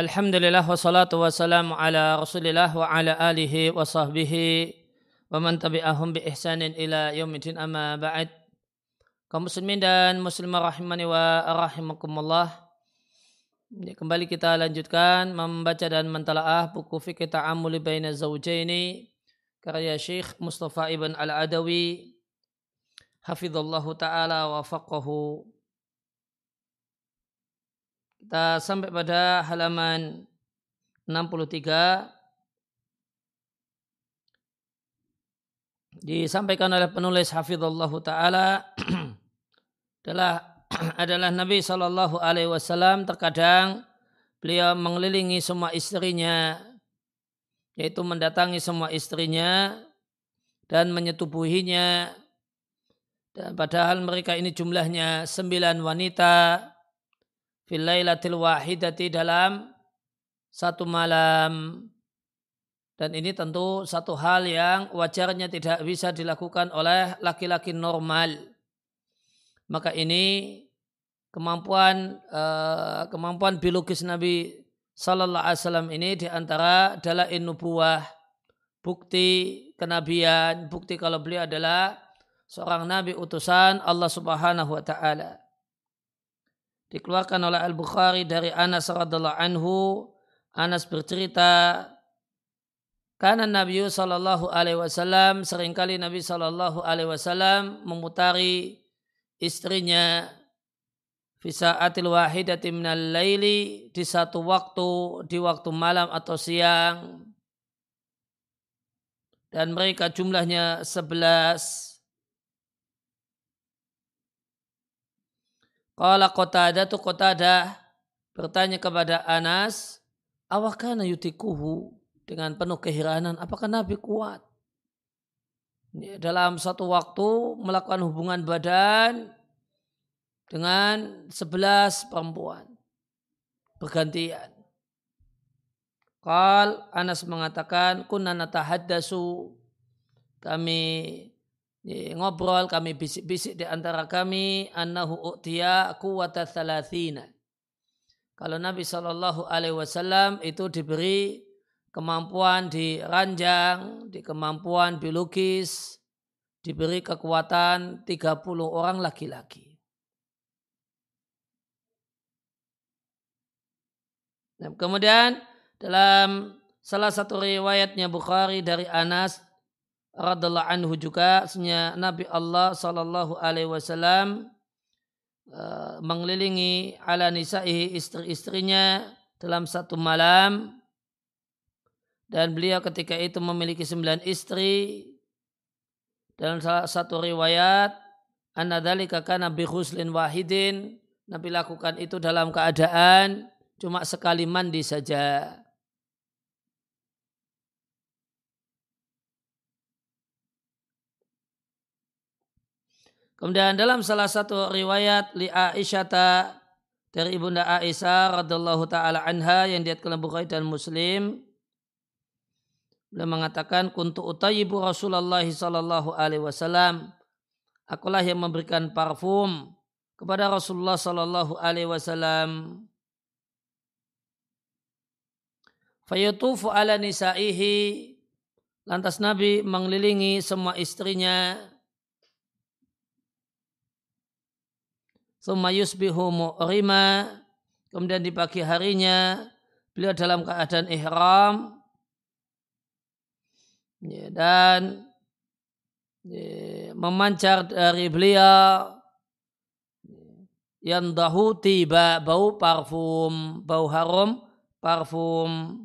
Alhamdulillah wassalatu wassalamu ala rasulillah wa ala alihi wa sahbihi wa man tabi'ahum bi ihsanin ila yaumidin amma ba'd. Kaum muslimin dan muslimah rahimani wa rahimakumullah. Kembali kita lanjutkan membaca dan mentalaah buku fikih ta'amuli baina zawjaini karya Syekh Mustafa Ibn Al-Adawi. Hafizallahu taala wa faqahu kita sampai pada halaman 63 disampaikan oleh penulis hafizallahu taala adalah adalah Nabi Shallallahu alaihi wasallam terkadang beliau mengelilingi semua istrinya yaitu mendatangi semua istrinya dan menyetubuhinya. Dan padahal mereka ini jumlahnya sembilan wanita fil lailatil wahidati dalam satu malam. Dan ini tentu satu hal yang wajarnya tidak bisa dilakukan oleh laki-laki normal. Maka ini kemampuan uh, kemampuan biologis Nabi Sallallahu Alaihi Wasallam ini di antara adalah nubuah bukti kenabian bukti kalau beliau adalah seorang nabi utusan Allah Subhanahu Wa Taala dikeluarkan oleh Al Bukhari dari Anas radhiallahu anhu. Anas bercerita karena Nabi Shallallahu Alaihi Wasallam sering kali Nabi Shallallahu Alaihi Wasallam memutari istrinya atil wahidati minal laili di satu waktu di waktu malam atau siang. Dan mereka jumlahnya sebelas Qala Qatadah tu Qatadah bertanya kepada Anas, awakana yutikuhu dengan penuh keheranan, apakah Nabi kuat? Dalam satu waktu melakukan hubungan badan dengan sebelas perempuan bergantian. Qal Anas mengatakan kunna natahaddasu kami ngobrol kami bisik-bisik di antara kami annahu u'tiya quwwata thalathina. Kalau Nabi Shallallahu Alaihi Wasallam itu diberi kemampuan di ranjang, di kemampuan biologis, diberi kekuatan 30 orang laki-laki. Nah, kemudian dalam salah satu riwayatnya Bukhari dari Anas radhiallahu anhu juga sebenarnya Nabi Allah sallallahu alaihi wasallam uh, mengelilingi ala nisa'i istri-istrinya dalam satu malam. Dan beliau ketika itu memiliki sembilan istri. Dalam salah satu riwayat anna dzalika kana bi khuslin wahidin. Nabi lakukan itu dalam keadaan cuma sekali mandi saja. Kemudian dalam salah satu riwayat li Aisyah dari ibunda Aisyah radhiallahu taala anha yang diatkan Bukhari dan Muslim beliau mengatakan kuntu utayibu Rasulullah sallallahu alaihi wasallam. Akulah yang memberikan parfum kepada Rasulullah sallallahu alaihi wasallam. Fayatufu ala nisaihi. Lantas Nabi mengelilingi semua istrinya Thumma yusbihu mu'rima. Kemudian di pagi harinya beliau dalam keadaan ihram. Ya, dan ya, memancar dari beliau yang dahu tiba bau parfum, bau harum, parfum.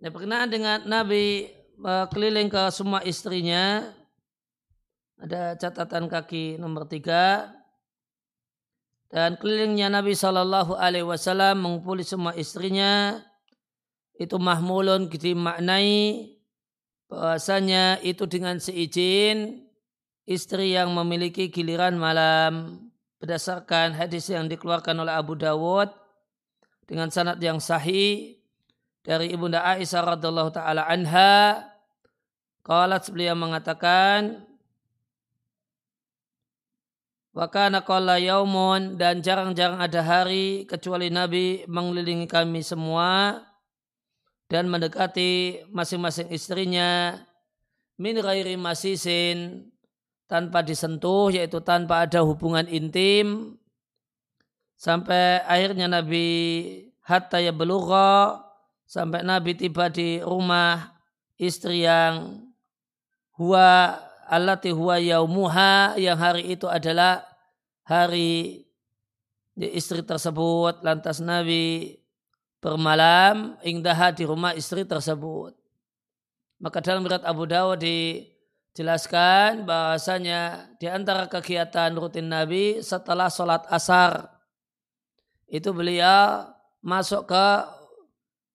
Ya, berkenaan dengan Nabi keliling ke semua istrinya. Ada catatan kaki nomor tiga. Dan kelilingnya Nabi Shallallahu Alaihi Wasallam mengumpuli semua istrinya itu mahmulun dimaknai bahwasanya itu dengan seizin istri yang memiliki giliran malam berdasarkan hadis yang dikeluarkan oleh Abu Dawud dengan sanad yang sahih dari ibunda Aisyah radhiallahu taala anha Qalat beliau mengatakan Wakana qala yaumun dan jarang-jarang ada hari kecuali Nabi mengelilingi kami semua dan mendekati masing-masing istrinya min ghairi masisin tanpa disentuh yaitu tanpa ada hubungan intim sampai akhirnya Nabi hatta ya sampai Nabi tiba di rumah istri yang huwa allati huwa yaumuha yang hari itu adalah hari istri tersebut lantas Nabi bermalam ingdaha di rumah istri tersebut maka dalam berat Abu Dawud dijelaskan bahasanya di antara kegiatan rutin Nabi setelah sholat asar itu beliau masuk ke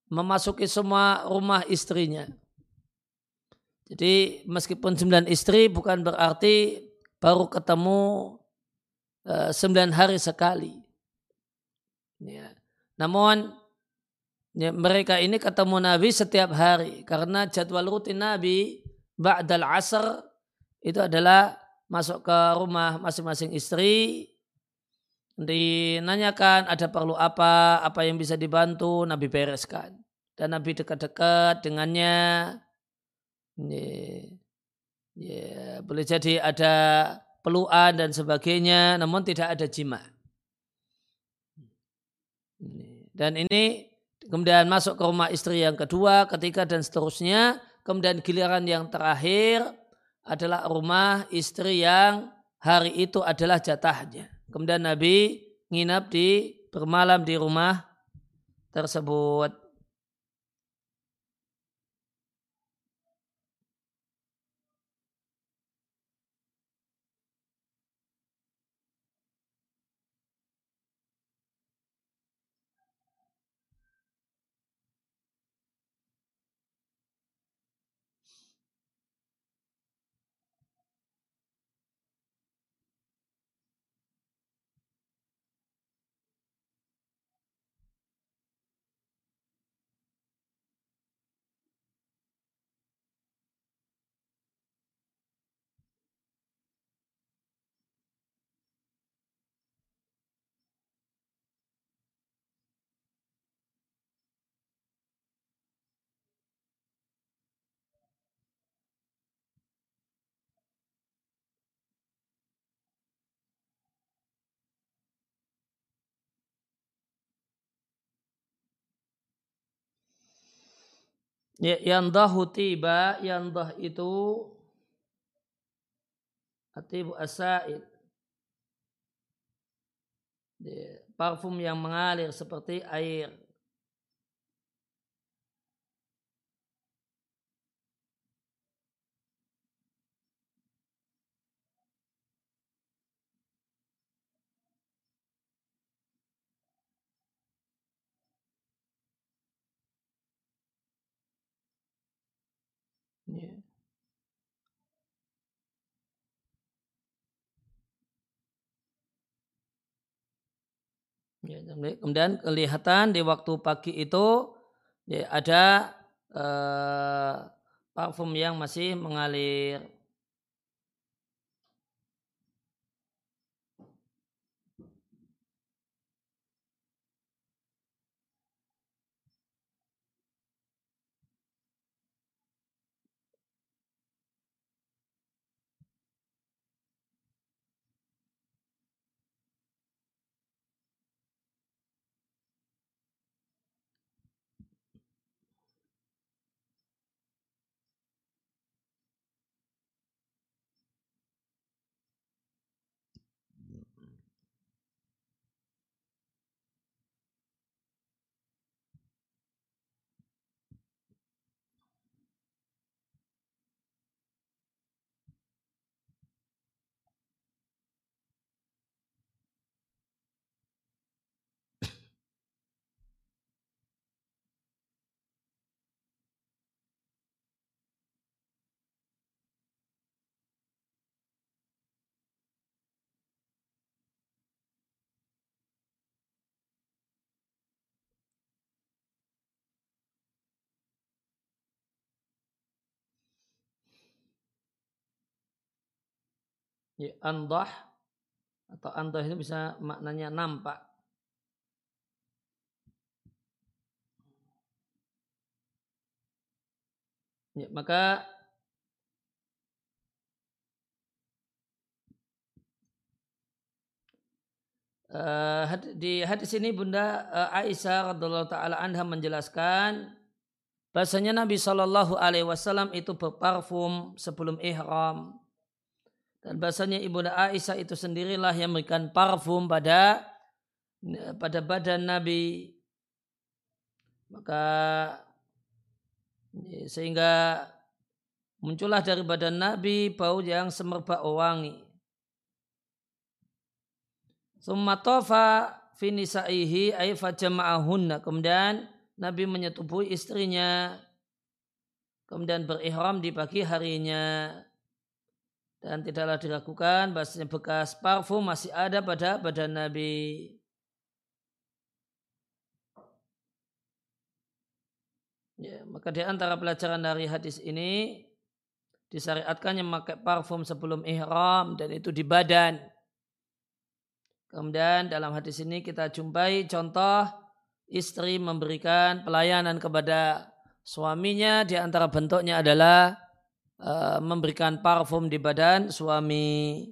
memasuki semua rumah istrinya. Jadi meskipun sembilan istri bukan berarti baru ketemu uh, sembilan hari sekali. Ya. Namun ya, mereka ini ketemu Nabi setiap hari karena jadwal rutin Nabi ba'dal asr itu adalah masuk ke rumah masing-masing istri dinanyakan ada perlu apa, apa yang bisa dibantu, Nabi bereskan. Dan Nabi dekat-dekat dengannya. Ya, ya, boleh jadi ada peluan dan sebagainya, namun tidak ada jima. Dan ini kemudian masuk ke rumah istri yang kedua, ketiga dan seterusnya. Kemudian giliran yang terakhir adalah rumah istri yang hari itu adalah jatahnya. Kemudian Nabi nginap di bermalam di rumah tersebut. Ya, yang dahu tiba, yang dah itu atibu asaid. Ya, parfum yang mengalir seperti air. Ya. Ya, kemudian kelihatan di waktu pagi itu ya, ada eh, parfum yang masih mengalir. Ya, andah atau antoh itu bisa maknanya nampak. Ya, maka uh, di hadis ini Bunda uh, Aisyah radhiallahu taala anha menjelaskan bahasanya Nabi Shallallahu alaihi wasallam itu berparfum sebelum ihram. Dan bahasanya Ibunda Aisyah itu sendirilah yang memberikan parfum pada pada badan Nabi. Maka sehingga muncullah dari badan Nabi bau yang semerbak wangi. Summa tofa finisaihi ay. Kemudian Nabi menyetubuhi istrinya. Kemudian berihram di pagi harinya dan tidaklah diragukan bahasanya bekas parfum masih ada pada badan Nabi. Ya, maka di antara pelajaran dari hadis ini disyariatkannya memakai parfum sebelum ihram dan itu di badan. Kemudian dalam hadis ini kita jumpai contoh istri memberikan pelayanan kepada suaminya di antara bentuknya adalah Eh, memberikan parfum di badan suami.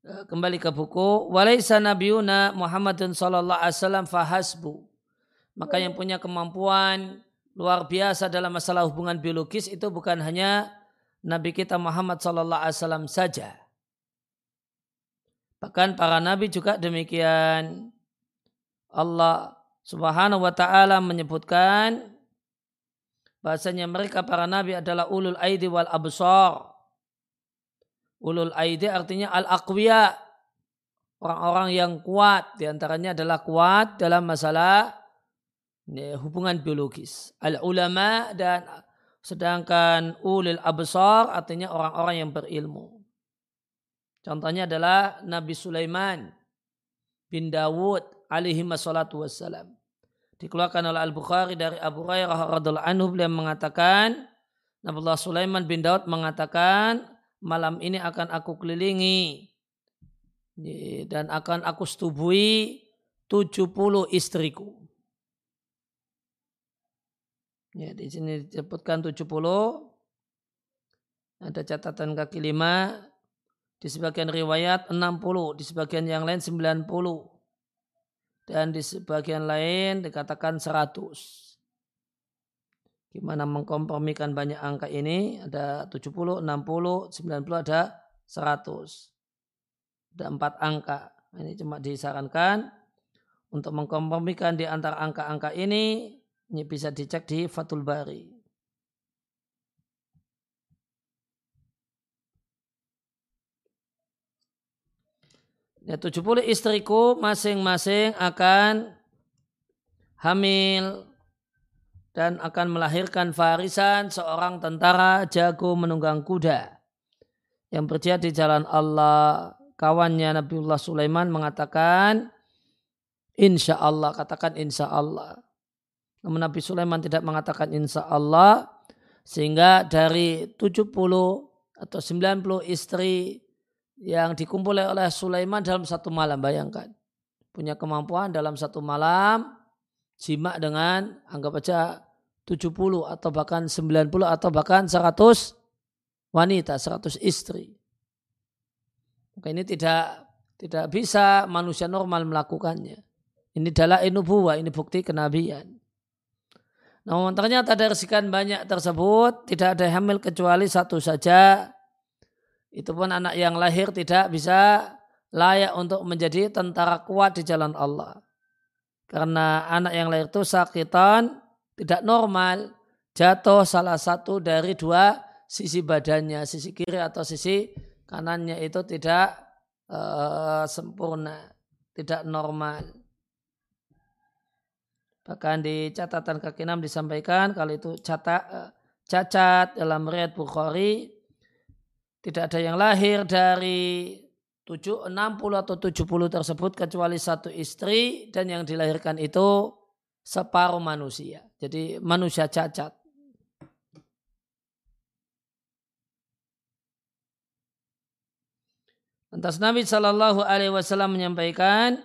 Eh, kembali ke buku. Walaysa nabiyuna Muhammadun sallallahu alaihi wasallam fahasbu. Maka yang punya kemampuan luar biasa dalam masalah hubungan biologis itu bukan hanya Nabi kita Muhammad sallallahu alaihi wasallam saja. Bahkan para nabi juga demikian. Allah Subhanahu wa taala menyebutkan bahasanya mereka para nabi adalah ulul aidi wal absar. Ulul aidi artinya al aqwiya. Orang-orang yang kuat di antaranya adalah kuat dalam masalah ya, hubungan biologis. Al ulama dan sedangkan ulil absar artinya orang-orang yang berilmu. Contohnya adalah Nabi Sulaiman bin Dawud alaihi wassalam dikeluarkan oleh Al-Bukhari dari Abu Hurairah radhiallahu anhu beliau mengatakan Nabiullah Sulaiman bin Daud mengatakan malam ini akan aku kelilingi dan akan aku setubui 70 istriku. Ya, di sini disebutkan 70 ada catatan kaki lima di sebagian riwayat 60 di sebagian yang lain 90 dan di sebagian lain dikatakan 100. Gimana mengkompromikan banyak angka ini? Ada 70, 60, 90, ada 100. Ada empat angka. Ini cuma disarankan untuk mengkompromikan di antara angka-angka ini, ini bisa dicek di Fatul Bari. Ya 70 istriku masing-masing akan hamil dan akan melahirkan farisan seorang tentara jago menunggang kuda yang berjaya di jalan Allah. Kawannya Nabiullah Sulaiman mengatakan, Insya Allah, katakan insya Allah. Namun Nabi Sulaiman tidak mengatakan insya Allah, sehingga dari 70 atau 90 istri yang dikumpul oleh Sulaiman dalam satu malam. Bayangkan. Punya kemampuan dalam satu malam jima dengan anggap aja 70 atau bahkan 90 atau bahkan 100 wanita, 100 istri. Maka ini tidak tidak bisa manusia normal melakukannya. Ini adalah inubuwa, ini bukti kenabian. Namun ternyata dari sekian banyak tersebut tidak ada hamil kecuali satu saja itu pun anak yang lahir tidak bisa layak untuk menjadi tentara kuat di jalan Allah. Karena anak yang lahir itu sakitan, tidak normal, jatuh salah satu dari dua sisi badannya, sisi kiri atau sisi kanannya itu tidak uh, sempurna, tidak normal. Bahkan di catatan kaki enam disampaikan kalau itu catat, uh, cacat dalam riwayat Bukhari tidak ada yang lahir dari 7, 60 atau 70 tersebut kecuali satu istri dan yang dilahirkan itu separuh manusia. Jadi manusia cacat. Lantas Nabi Shallallahu Alaihi Wasallam menyampaikan,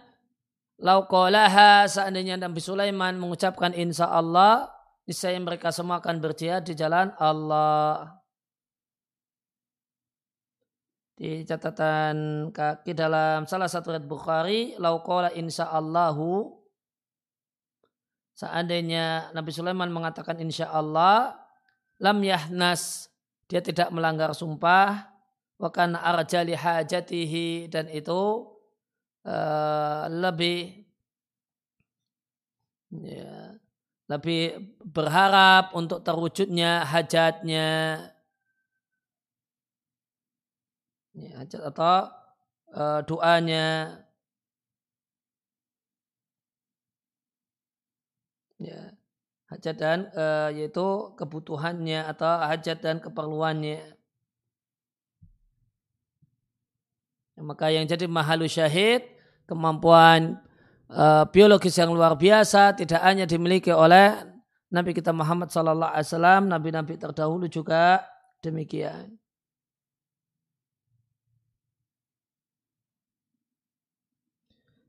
Laukolaha seandainya Nabi Sulaiman mengucapkan insya Allah, niscaya mereka semua akan berjihad di jalan Allah. Di catatan kaki dalam salah satu red Bukhari, Laukola insya Allahu, seandainya Nabi Sulaiman mengatakan insya Allah, lam yahnas, dia tidak melanggar sumpah, wakan arjali hajatihi dan itu uh, lebih ya, lebih berharap untuk terwujudnya hajatnya ya, hajat atau uh, doanya ya hajat dan uh, yaitu kebutuhannya atau hajat dan keperluannya Maka yang jadi mahalu syahid, kemampuan uh, biologis yang luar biasa tidak hanya dimiliki oleh Nabi kita Muhammad Sallallahu Alaihi Wasallam, nabi-nabi terdahulu juga demikian.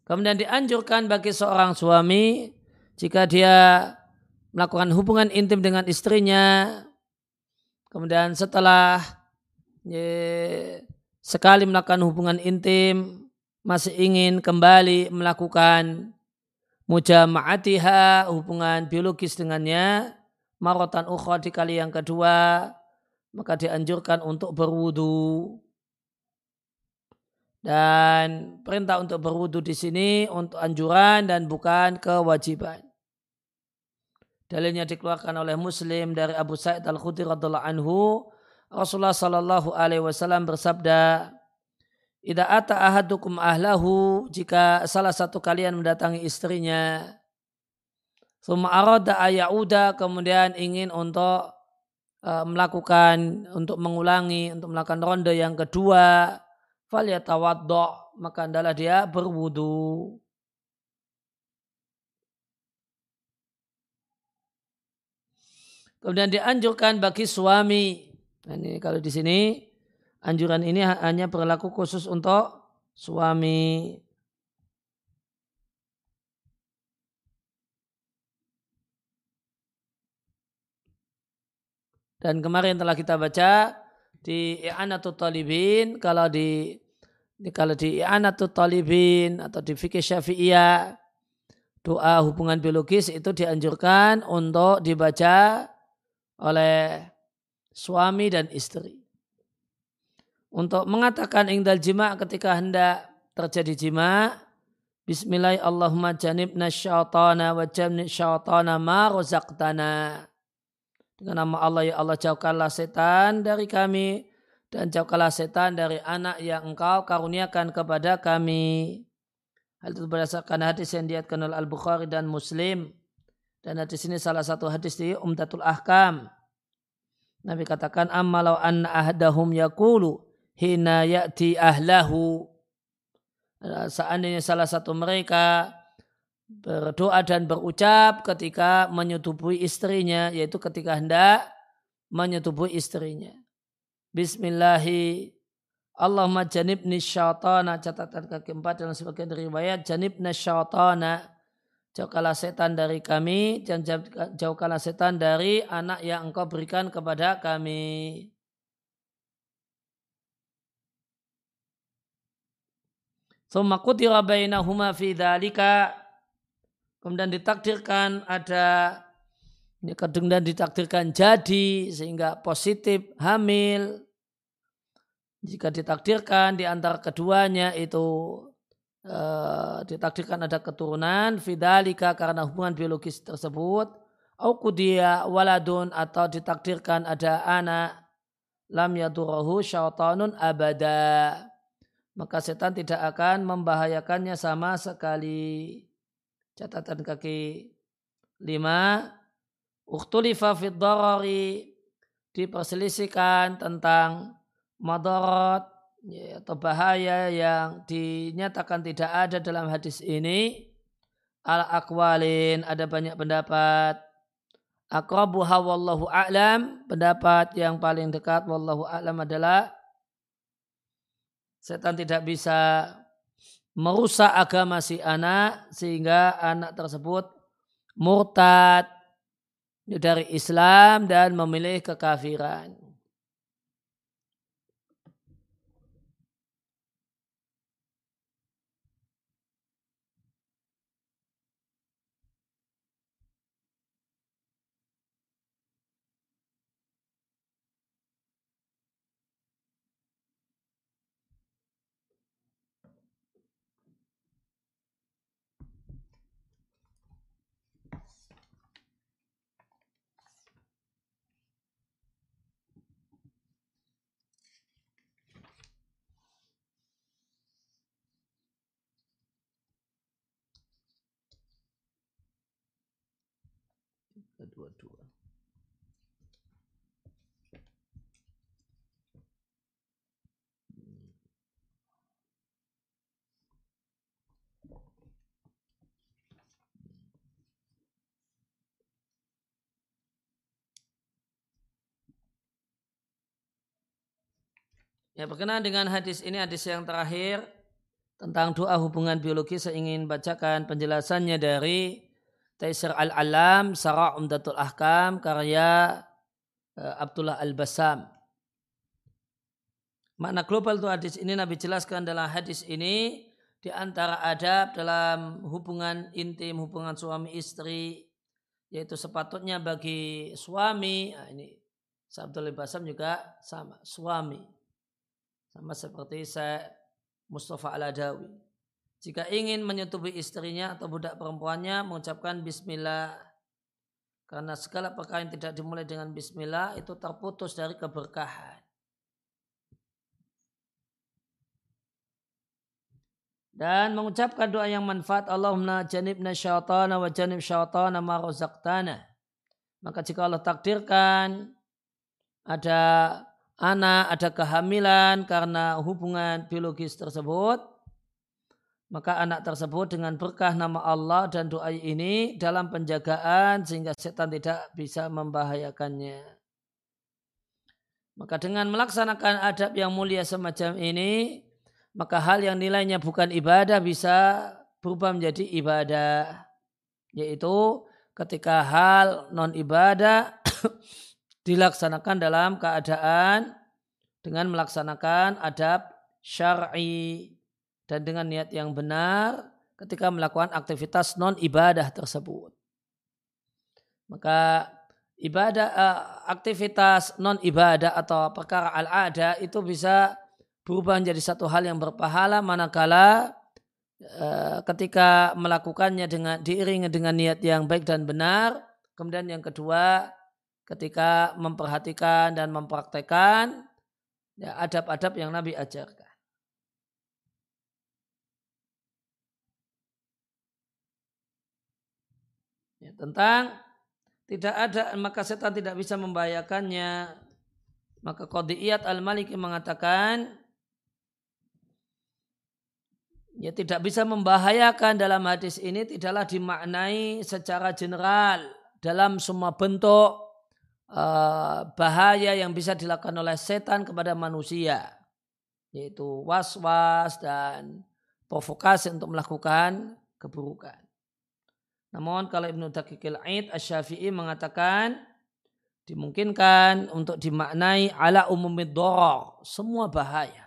Kemudian dianjurkan bagi seorang suami jika dia melakukan hubungan intim dengan istrinya, kemudian setelah sekali melakukan hubungan intim masih ingin kembali melakukan mujama'atiha hubungan biologis dengannya marotan ukhra di kali yang kedua maka dianjurkan untuk berwudu dan perintah untuk berwudu di sini untuk anjuran dan bukan kewajiban. Dalilnya dikeluarkan oleh Muslim dari Abu Sa'id Al-Khudri radhiallahu anhu Rasulullah Shallallahu Alaihi Wasallam bersabda, "Ida ata ahadukum ahlahu jika salah satu kalian mendatangi istrinya, Suma arada ayauda kemudian ingin untuk uh, melakukan untuk mengulangi untuk melakukan ronde yang kedua, falyatawaddo maka adalah dia berwudu. Kemudian dianjurkan bagi suami Nah, ini kalau di sini anjuran ini hanya berlaku khusus untuk suami. Dan kemarin telah kita baca di I'anatul Talibin kalau di, di kalau di I'anatul Talibin atau di fikih Syafi'iyah doa hubungan biologis itu dianjurkan untuk dibaca oleh suami dan istri. Untuk mengatakan ingdal jima ketika hendak terjadi jima, Bismillah Allahumma janibna syaitana wa janib syaitana ma rozaqtana. Dengan nama Allah ya Allah jauhkanlah setan dari kami dan jauhkanlah setan dari anak yang engkau karuniakan kepada kami. Hal itu berdasarkan hadis yang diatkan oleh Al-Bukhari dan Muslim. Dan hadis ini salah satu hadis di Umdatul Ahkam. Nabi katakan ammalau an ahdahum yakulu hina ya'ti ahlahu. Seandainya salah satu mereka berdoa dan berucap ketika menyetubui istrinya, yaitu ketika hendak menyetubui istrinya. Bismillahi Allahumma janibni syaitana catatan kaki empat dalam sebagian riwayat janibna syaitana Jauhkanlah setan dari kami dan jauhkanlah setan dari anak yang engkau berikan kepada kami. Summa kutira bainahuma fi dhalika. Kemudian ditakdirkan ada kemudian ditakdirkan jadi sehingga positif hamil. Jika ditakdirkan di antara keduanya itu uh, ditakdirkan ada keturunan fidalika karena hubungan biologis tersebut. Au kudia waladun atau ditakdirkan ada anak lam yadurahu syaitanun abada. Maka setan tidak akan membahayakannya sama sekali catatan kaki lima uktulifa fid diperselisihkan tentang madarat ya, atau bahaya yang dinyatakan tidak ada dalam hadis ini. Al akwalin ada banyak pendapat. Akrabuha wallahu a'lam pendapat yang paling dekat wallahu a'lam adalah setan tidak bisa merusak agama si anak sehingga anak tersebut murtad dari Islam dan memilih kekafiran. Dua-dua. Ya berkenaan dengan hadis ini hadis yang terakhir tentang doa hubungan biologi saya ingin bacakan penjelasannya dari Taisir Al-Alam, Sarah Umdatul Ahkam, karya uh, Abdullah Al-Basam. Makna global itu hadis ini Nabi jelaskan dalam hadis ini di antara adab dalam hubungan intim, hubungan suami istri, yaitu sepatutnya bagi suami, nah ini Abdullah Basam juga sama, suami. Sama seperti saya Mustafa Al-Adawi jika ingin menyetubuhi istrinya atau budak perempuannya mengucapkan bismillah karena segala perkara yang tidak dimulai dengan bismillah itu terputus dari keberkahan. Dan mengucapkan doa yang manfaat Allahumma janibna syaitana wa janib syaitana ma razaqtana. Maka jika Allah takdirkan ada anak, ada kehamilan karena hubungan biologis tersebut, maka anak tersebut dengan berkah nama Allah dan doa ini dalam penjagaan sehingga setan tidak bisa membahayakannya. Maka dengan melaksanakan adab yang mulia semacam ini, maka hal yang nilainya bukan ibadah bisa berubah menjadi ibadah. Yaitu ketika hal non ibadah dilaksanakan dalam keadaan dengan melaksanakan adab syar'i dan dengan niat yang benar ketika melakukan aktivitas non ibadah tersebut. Maka ibadah eh, aktivitas non ibadah atau perkara al-ada itu bisa berubah menjadi satu hal yang berpahala manakala eh, ketika melakukannya dengan diiringi dengan niat yang baik dan benar. Kemudian yang kedua ketika memperhatikan dan mempraktekkan ya, adab-adab yang Nabi ajarkan. Ya, tentang tidak ada maka setan tidak bisa membahayakannya. Maka Qadiyat Al-Maliki mengatakan ya tidak bisa membahayakan dalam hadis ini tidaklah dimaknai secara general dalam semua bentuk uh, bahaya yang bisa dilakukan oleh setan kepada manusia yaitu was-was dan provokasi untuk melakukan keburukan. Namun kalau Ibnu Daqiqil Aid Asy-Syafi'i mengatakan dimungkinkan untuk dimaknai ala umumid doror, semua bahaya.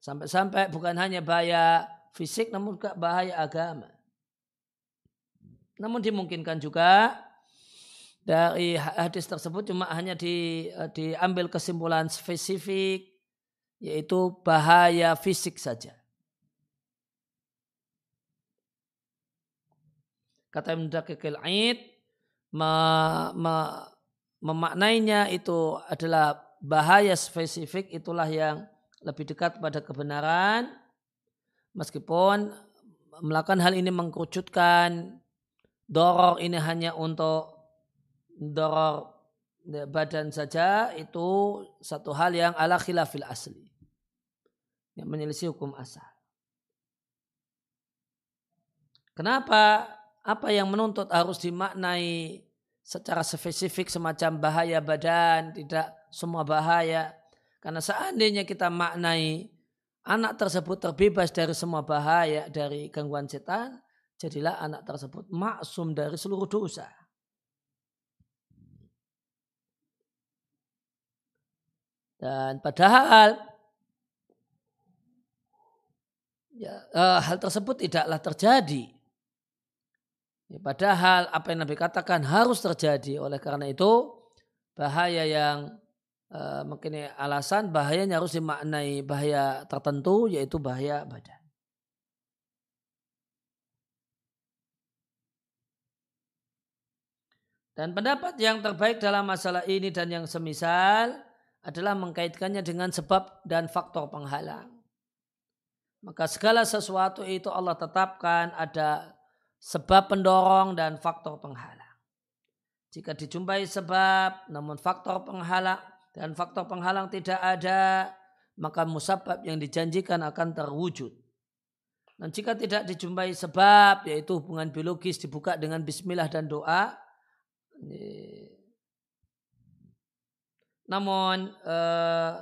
Sampai-sampai bukan hanya bahaya fisik namun juga bahaya agama. Namun dimungkinkan juga dari hadis tersebut cuma hanya di, diambil kesimpulan spesifik yaitu bahaya fisik saja. Kata Ibn Daqiqil Aid, me, me, memaknainya itu adalah bahaya spesifik itulah yang lebih dekat pada kebenaran meskipun melakukan hal ini mengkerucutkan doror ini hanya untuk doror badan saja itu satu hal yang ala khilafil asli yang menyelisih hukum asal. Kenapa? Apa yang menuntut harus dimaknai secara spesifik semacam bahaya badan, tidak semua bahaya. Karena seandainya kita maknai anak tersebut terbebas dari semua bahaya dari gangguan setan, jadilah anak tersebut maksum dari seluruh dosa. Dan padahal ya, uh, hal tersebut tidaklah terjadi. Ya, padahal apa yang Nabi katakan harus terjadi. Oleh karena itu bahaya yang uh, mungkin alasan bahayanya harus dimaknai bahaya tertentu yaitu bahaya badan. Dan pendapat yang terbaik dalam masalah ini dan yang semisal adalah mengkaitkannya dengan sebab dan faktor penghalang. Maka segala sesuatu itu Allah tetapkan ada sebab pendorong dan faktor penghalang. Jika dijumpai sebab namun faktor penghalang dan faktor penghalang tidak ada, maka musabab yang dijanjikan akan terwujud. Dan jika tidak dijumpai sebab, yaitu hubungan biologis dibuka dengan bismillah dan doa, namun eh,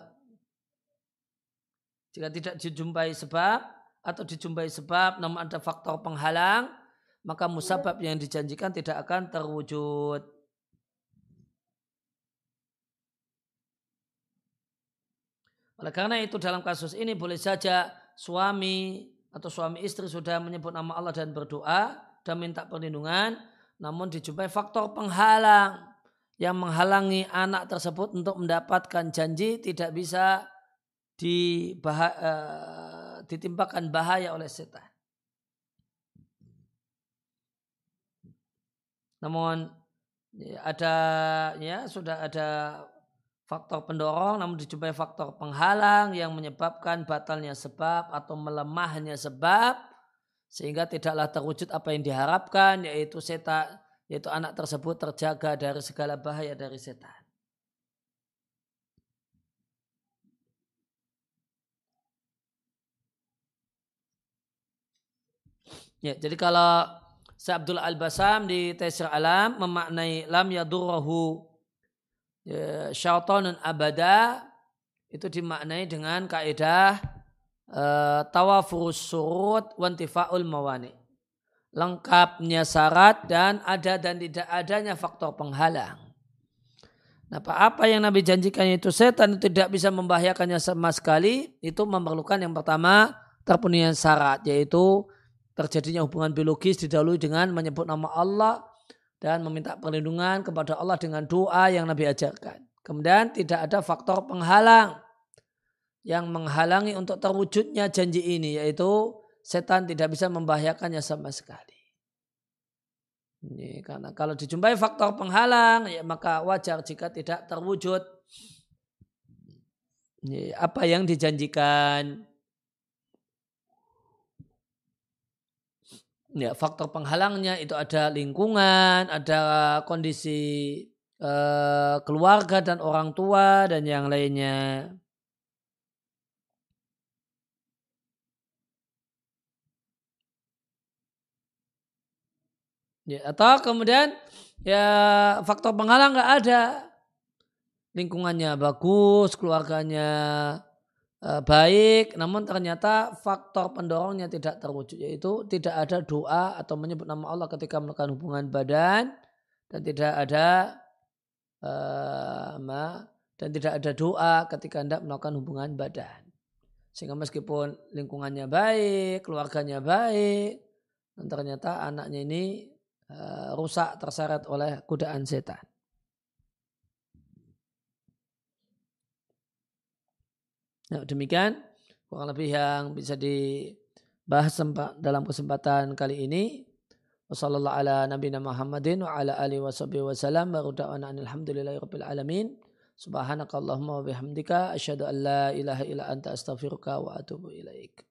jika tidak dijumpai sebab atau dijumpai sebab namun ada faktor penghalang, maka musabab yang dijanjikan tidak akan terwujud. Oleh karena itu dalam kasus ini boleh saja suami atau suami istri sudah menyebut nama Allah dan berdoa dan minta perlindungan, namun dijumpai faktor penghalang yang menghalangi anak tersebut untuk mendapatkan janji tidak bisa uh, ditimpakan bahaya oleh setan. Namun ya, ada ya sudah ada faktor pendorong namun dijumpai faktor penghalang yang menyebabkan batalnya sebab atau melemahnya sebab sehingga tidaklah terwujud apa yang diharapkan yaitu setan yaitu anak tersebut terjaga dari segala bahaya dari setan. Ya, jadi kalau Syekh Abdul Al-Basam di Tesir Alam memaknai lam yadurrahu ya, syaitanun abada. Itu dimaknai dengan kaidah uh, tawafurus surut wantifaul mawani. Lengkapnya syarat dan ada dan tidak adanya faktor penghalang. Nah, apa yang Nabi janjikan itu? Setan tidak bisa membahayakannya sama sekali, itu memerlukan yang pertama terpenuhi syarat, yaitu terjadinya hubungan biologis didahului dengan menyebut nama Allah dan meminta perlindungan kepada Allah dengan doa yang Nabi ajarkan. Kemudian tidak ada faktor penghalang yang menghalangi untuk terwujudnya janji ini, yaitu setan tidak bisa membahayakannya sama sekali. Ini karena kalau dijumpai faktor penghalang, ya maka wajar jika tidak terwujud ini apa yang dijanjikan. Ya, faktor penghalangnya itu ada lingkungan, ada kondisi uh, keluarga dan orang tua dan yang lainnya. Ya, atau kemudian ya faktor penghalang nggak ada. Lingkungannya bagus, keluarganya baik, namun ternyata faktor pendorongnya tidak terwujud yaitu tidak ada doa atau menyebut nama Allah ketika melakukan hubungan badan dan tidak ada uh, dan tidak ada doa ketika hendak melakukan hubungan badan. Sehingga meskipun lingkungannya baik, keluarganya baik, dan ternyata anaknya ini Eh, rusak terseret oleh godaan setan. Nah, demikian kurang lebih yang bisa dibahas dalam kesempatan kali ini. Wassalamualaikum ala nabiyina Muhammadin wa ala alihi wa sahbihi wa salam. Baru da'wana alhamdulillahi rabbil alamin. Subhanakallahumma wa bihamdika. Asyhadu an la ilaha illa anta astaghfiruka wa atubu ilaik.